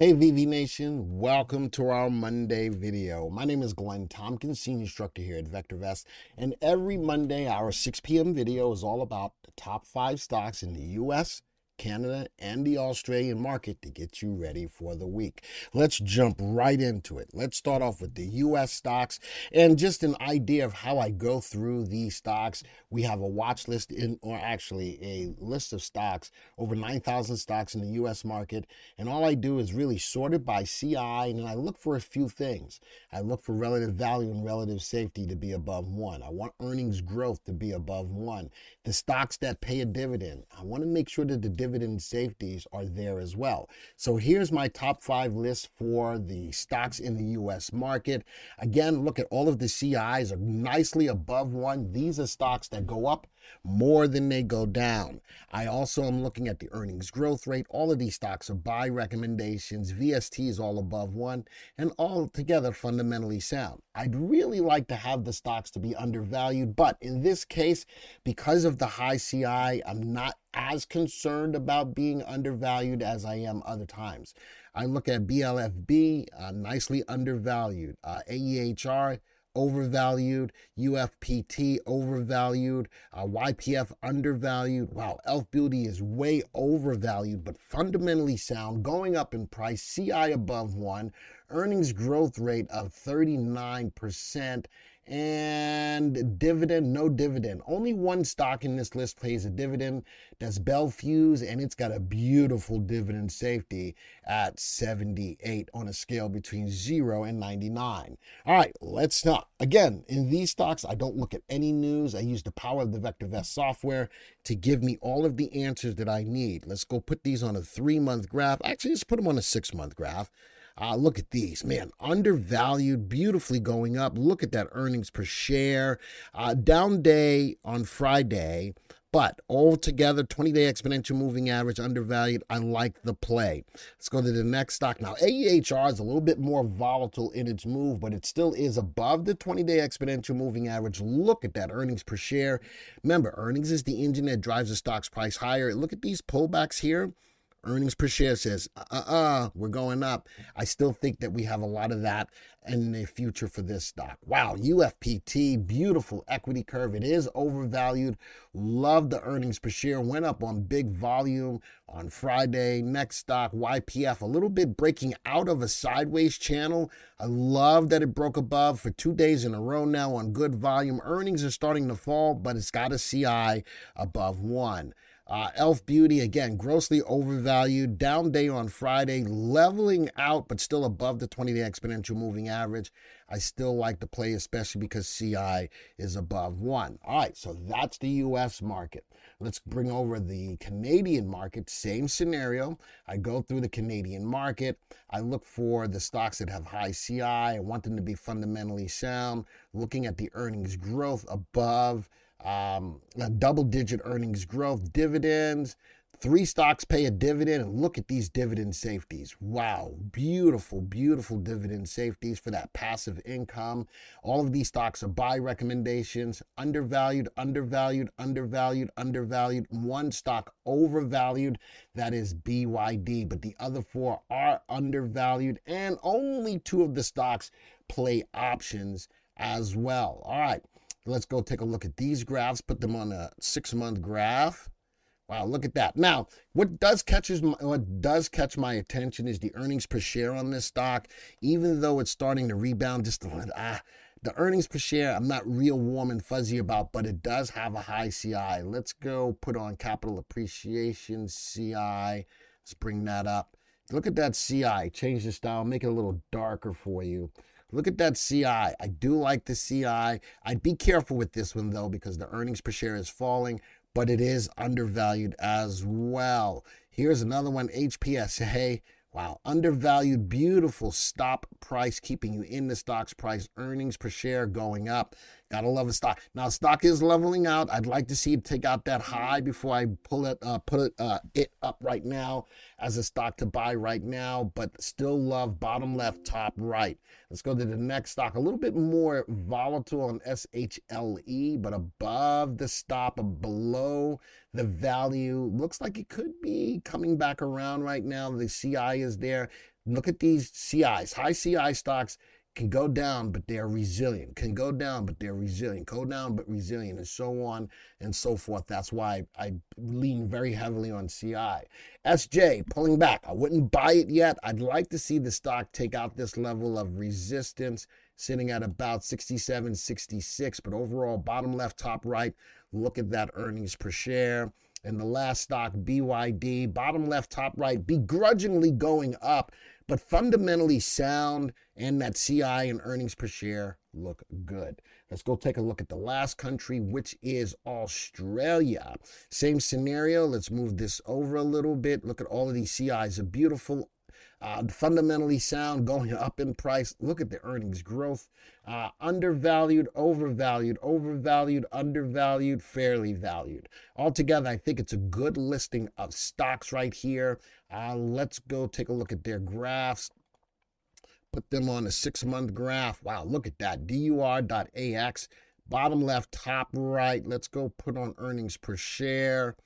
Hey VV Nation, welcome to our Monday video. My name is Glenn Tompkins, Senior Instructor here at VectorVest, and every Monday our 6 p.m. video is all about the top five stocks in the U.S., Canada, and the Australian market to get you ready for the week. Let's jump right into it. Let's start off with the US stocks and just an idea of how I go through these stocks. We have a watch list in, or actually a list of stocks, over 9,000 stocks in the US market. And all I do is really sort it by CI and I look for a few things. I look for relative value and relative safety to be above one. I want earnings growth to be above one. The stocks that pay a dividend, I want to make sure that the safeties are there as well. So here's my top five list for the stocks in the US market. Again, look at all of the CIs are nicely above one. These are stocks that go up more than they go down. I also am looking at the earnings growth rate. All of these stocks are buy recommendations. VST is all above one and all together fundamentally sound. I'd really like to have the stocks to be undervalued, but in this case, because of the high CI, I'm not as concerned about being undervalued as I am other times. I look at BLFB, uh, nicely undervalued. Uh, AEHR, overvalued, UFPT overvalued, uh, YPF undervalued. Wow, Elf Beauty is way overvalued, but fundamentally sound, going up in price, CI above one, earnings growth rate of 39%, and dividend, no dividend. Only one stock in this list pays a dividend. That's Bel Fuse, and it's got a beautiful dividend safety at 78 on a scale between 0 and 99. All right, let's not. Again, in these stocks, I don't look at any news. I use the power of the VectorVest software to give me all of the answers that I need. Let's go put these on a three month graph. Actually, let's put them on a six month graph. Uh, look at these, man, undervalued, beautifully going up. Look at that earnings per share. Uh, down day on Friday, but altogether, 20 day exponential moving average undervalued. I like the play. Let's go to the next stock. Now, AEHR is a little bit more volatile in its move, but it still is above the 20 day exponential moving average. Look at that earnings per share. Remember, earnings is the engine that drives the stock's price higher. Look at these pullbacks here earnings per share says, uh uh uh, we're going up. I still think that we have a lot of that in the future for this stock. Wow, UFPT, beautiful equity curve. It is overvalued. Love the earnings per share. Went up on big volume on Friday. Next stock, YPF, a little bit breaking out of a sideways channel. I love that it broke above for two days in a row now on good volume. Earnings are starting to fall, but it's got a CI above one. Uh, Elf Beauty, again, grossly overvalued. Down day on Friday, leveling out, but still above the 20 day exponential moving average. I still like the play, especially because CI is above one. All right, so that's the US market. Let's bring over the Canadian market. Same scenario. I go through the Canadian market. I look for the stocks that have high CI. I want them to be fundamentally sound. Looking at the earnings growth above um, double digit earnings growth, dividends. Three stocks pay a dividend, and look at these dividend safeties. Wow, beautiful, beautiful dividend safeties for that passive income. All of these stocks are buy recommendations, undervalued, undervalued, undervalued, undervalued. One stock overvalued, that is BYD, but the other four are undervalued, and only two of the stocks play options as well. All right. Let's go take a look at these graphs, put them on a six month graph. Wow, look at that. Now, what does catches my, what does catch my attention is the earnings per share on this stock. Even though it's starting to rebound just a little, ah, the earnings per share I'm not real warm and fuzzy about, but it does have a high CI. Let's go put on capital appreciation CI. Let's bring that up. Look at that CI. Change the style, make it a little darker for you. Look at that CI. I do like the CI. I'd be careful with this one though because the earnings per share is falling, but it is undervalued as well. Here's another one HPSA. Wow, undervalued, beautiful stop price, keeping you in the stock's price, earnings per share going up. Gotta love a stock. Now, stock is leveling out. I'd like to see it take out that high before I pull it, uh, put it, uh, it up right now as a stock to buy right now, but still love bottom left, top right. Let's go to the next stock. A little bit more volatile on SHLE, but above the stop, below the value. Looks like it could be coming back around right now. The CI is there. Look at these CIs, high CI stocks can go down, but they're resilient, can go down, but they're resilient, go down, but resilient, and so on and so forth. That's why I lean very heavily on CI. SJ pulling back. I wouldn't buy it yet. I'd like to see the stock take out this level of resistance, sitting at about 67, 66. But overall, bottom left, top right, look at that earnings per share. And the last stock, BYD, bottom left, top right, begrudgingly going up but fundamentally sound and that CI and earnings per share look good. Let's go take a look at the last country, which is Australia. Same scenario. Let's move this over a little bit. Look at all of these CIs, a beautiful uh, fundamentally sound, going up in price. Look at the earnings growth. Uh, undervalued, overvalued, overvalued, undervalued, fairly valued. Altogether, I think it's a good listing of stocks right here. Uh, let's go take a look at their graphs. Put them on a six month graph. Wow, look at that. DUR.AX, bottom left, top right. Let's go put on earnings per share.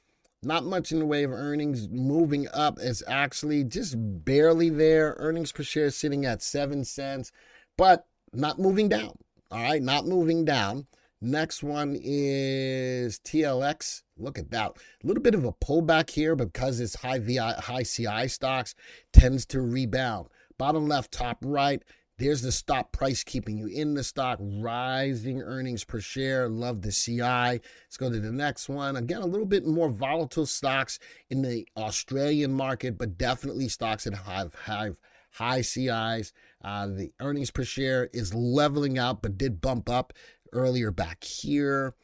Not much in the way of earnings moving up. It's actually just barely there. Earnings per share sitting at 7 cents, but not moving down. All right, not moving down. Next one is TLX. Look at that. A little bit of a pullback here because it's high VI, high CI stocks tends to rebound. Bottom left, top right. There's the stop price keeping you in the stock, rising earnings per share. Love the CI. Let's go to the next one. Again, a little bit more volatile stocks in the Australian market, but definitely stocks that have, have high CIs. Uh, the earnings per share is leveling out, but did bump up earlier back here.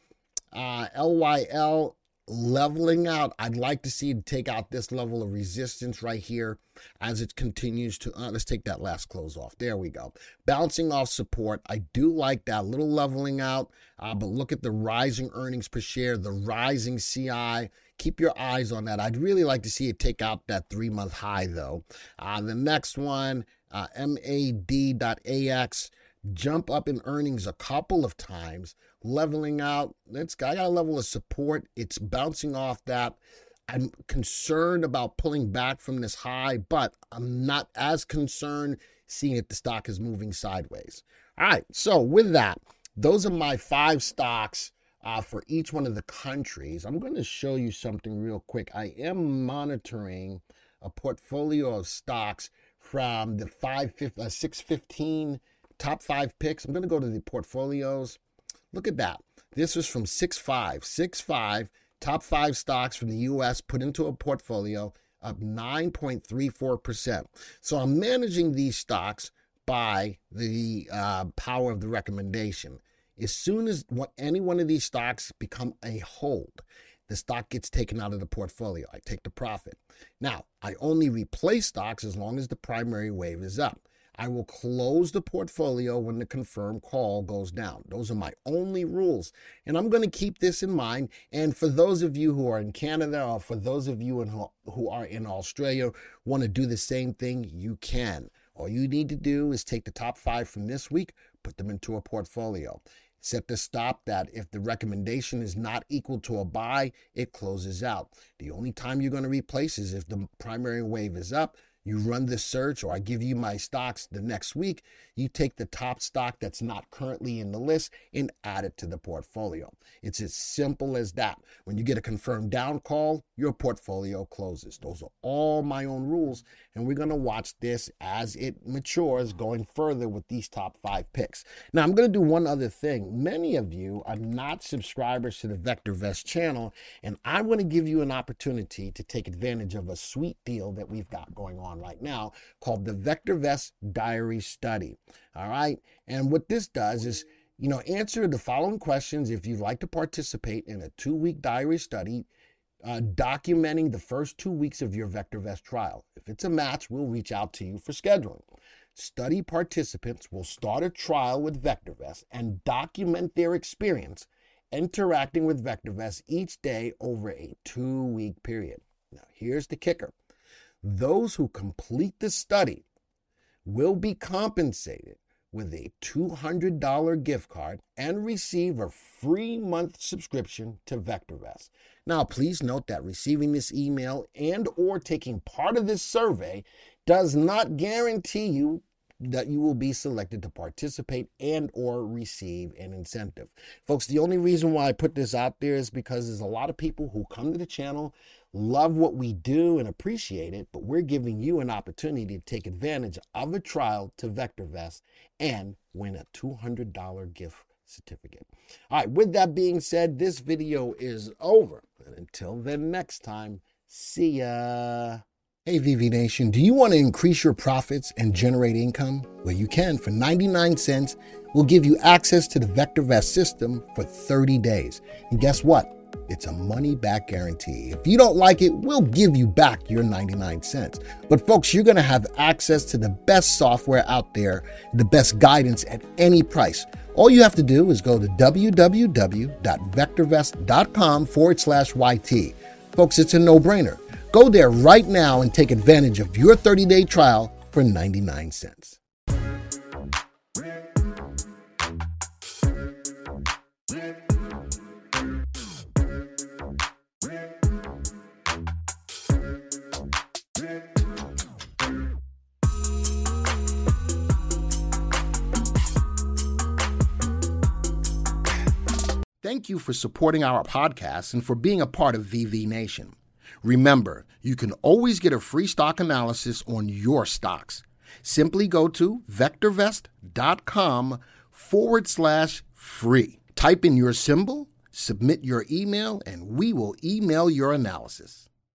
Uh, LYL leveling out. I'd like to see it take out this level of resistance right here as it continues to. Uh, let's take that last close off. There we go. Bouncing off support. I do like that little leveling out, uh, but look at the rising earnings per share, the rising CI. Keep your eyes on that. I'd really like to see it take out that three month high though. Uh, the next one, uh, MAD.AX jump up in earnings a couple of times, leveling out. It's got a level of support. It's bouncing off that. I'm concerned about pulling back from this high, but I'm not as concerned seeing that the stock is moving sideways. All right, so with that, those are my five stocks uh, for each one of the countries. I'm going to show you something real quick. I am monitoring a portfolio of stocks from the five, uh, 615 top five picks. I'm going to go to the portfolios. Look at that. This was from 6.5. 6.5, top five stocks from the U.S. put into a portfolio up 9.34%. So I'm managing these stocks by the uh, power of the recommendation. As soon as any one of these stocks become a hold, the stock gets taken out of the portfolio. I take the profit. Now, I only replace stocks as long as the primary wave is up. I will close the portfolio when the confirmed call goes down. Those are my only rules. And I'm going to keep this in mind. And for those of you who are in Canada or for those of you who, who are in Australia, want to do the same thing, you can. All you need to do is take the top five from this week, put them into a portfolio. Set the stop that if the recommendation is not equal to a buy, it closes out. The only time you're going to replace is if the primary wave is up, you run this search or I give you my stocks the next week, you take the top stock that's not currently in the list and add it to the portfolio. It's as simple as that. When you get a confirmed down call, your portfolio closes. Those are all my own rules. And we're going to watch this as it matures going further with these top five picks. Now, I'm going to do one other thing. Many of you are not subscribers to the VectorVest channel, and I want to give you an opportunity to take advantage of a sweet deal that we've got going on right now called the VectorVest Diary Study. All right. And what this does is, you know, answer the following questions if you'd like to participate in a two week diary study uh, documenting the first two weeks of your VectorVest trial. If it's a match, we'll reach out to you for scheduling. Study participants will start a trial with VectorVest and document their experience interacting with VectorVest each day over a two week period. Now, here's the kicker those who complete the study will be compensated with a $200 gift card and receive a free month subscription to VectorVest. Now, please note that receiving this email and or taking part of this survey does not guarantee you that you will be selected to participate and or receive an incentive. Folks, the only reason why I put this out there is because there's a lot of people who come to the channel, love what we do and appreciate it, but we're giving you an opportunity to take advantage of a trial to VectorVest and win a $200 gift certificate. All right, with that being said, this video is over. And until then, next time, see ya. Hey, VV Nation, do you want to increase your profits and generate income? Well, you can. For 99 cents, we'll give you access to the VectorVest system for 30 days. And guess what? It's a money back guarantee. If you don't like it, we'll give you back your 99 cents. But, folks, you're going to have access to the best software out there, the best guidance at any price. All you have to do is go to www.vectorvest.com forward slash YT. Folks, it's a no brainer. Go there right now and take advantage of your 30 day trial for 99 cents. Thank you for supporting our podcast and for being a part of VV Nation. Remember, you can always get a free stock analysis on your stocks. Simply go to vectorvest.com forward slash free. Type in your symbol, submit your email, and we will email your analysis.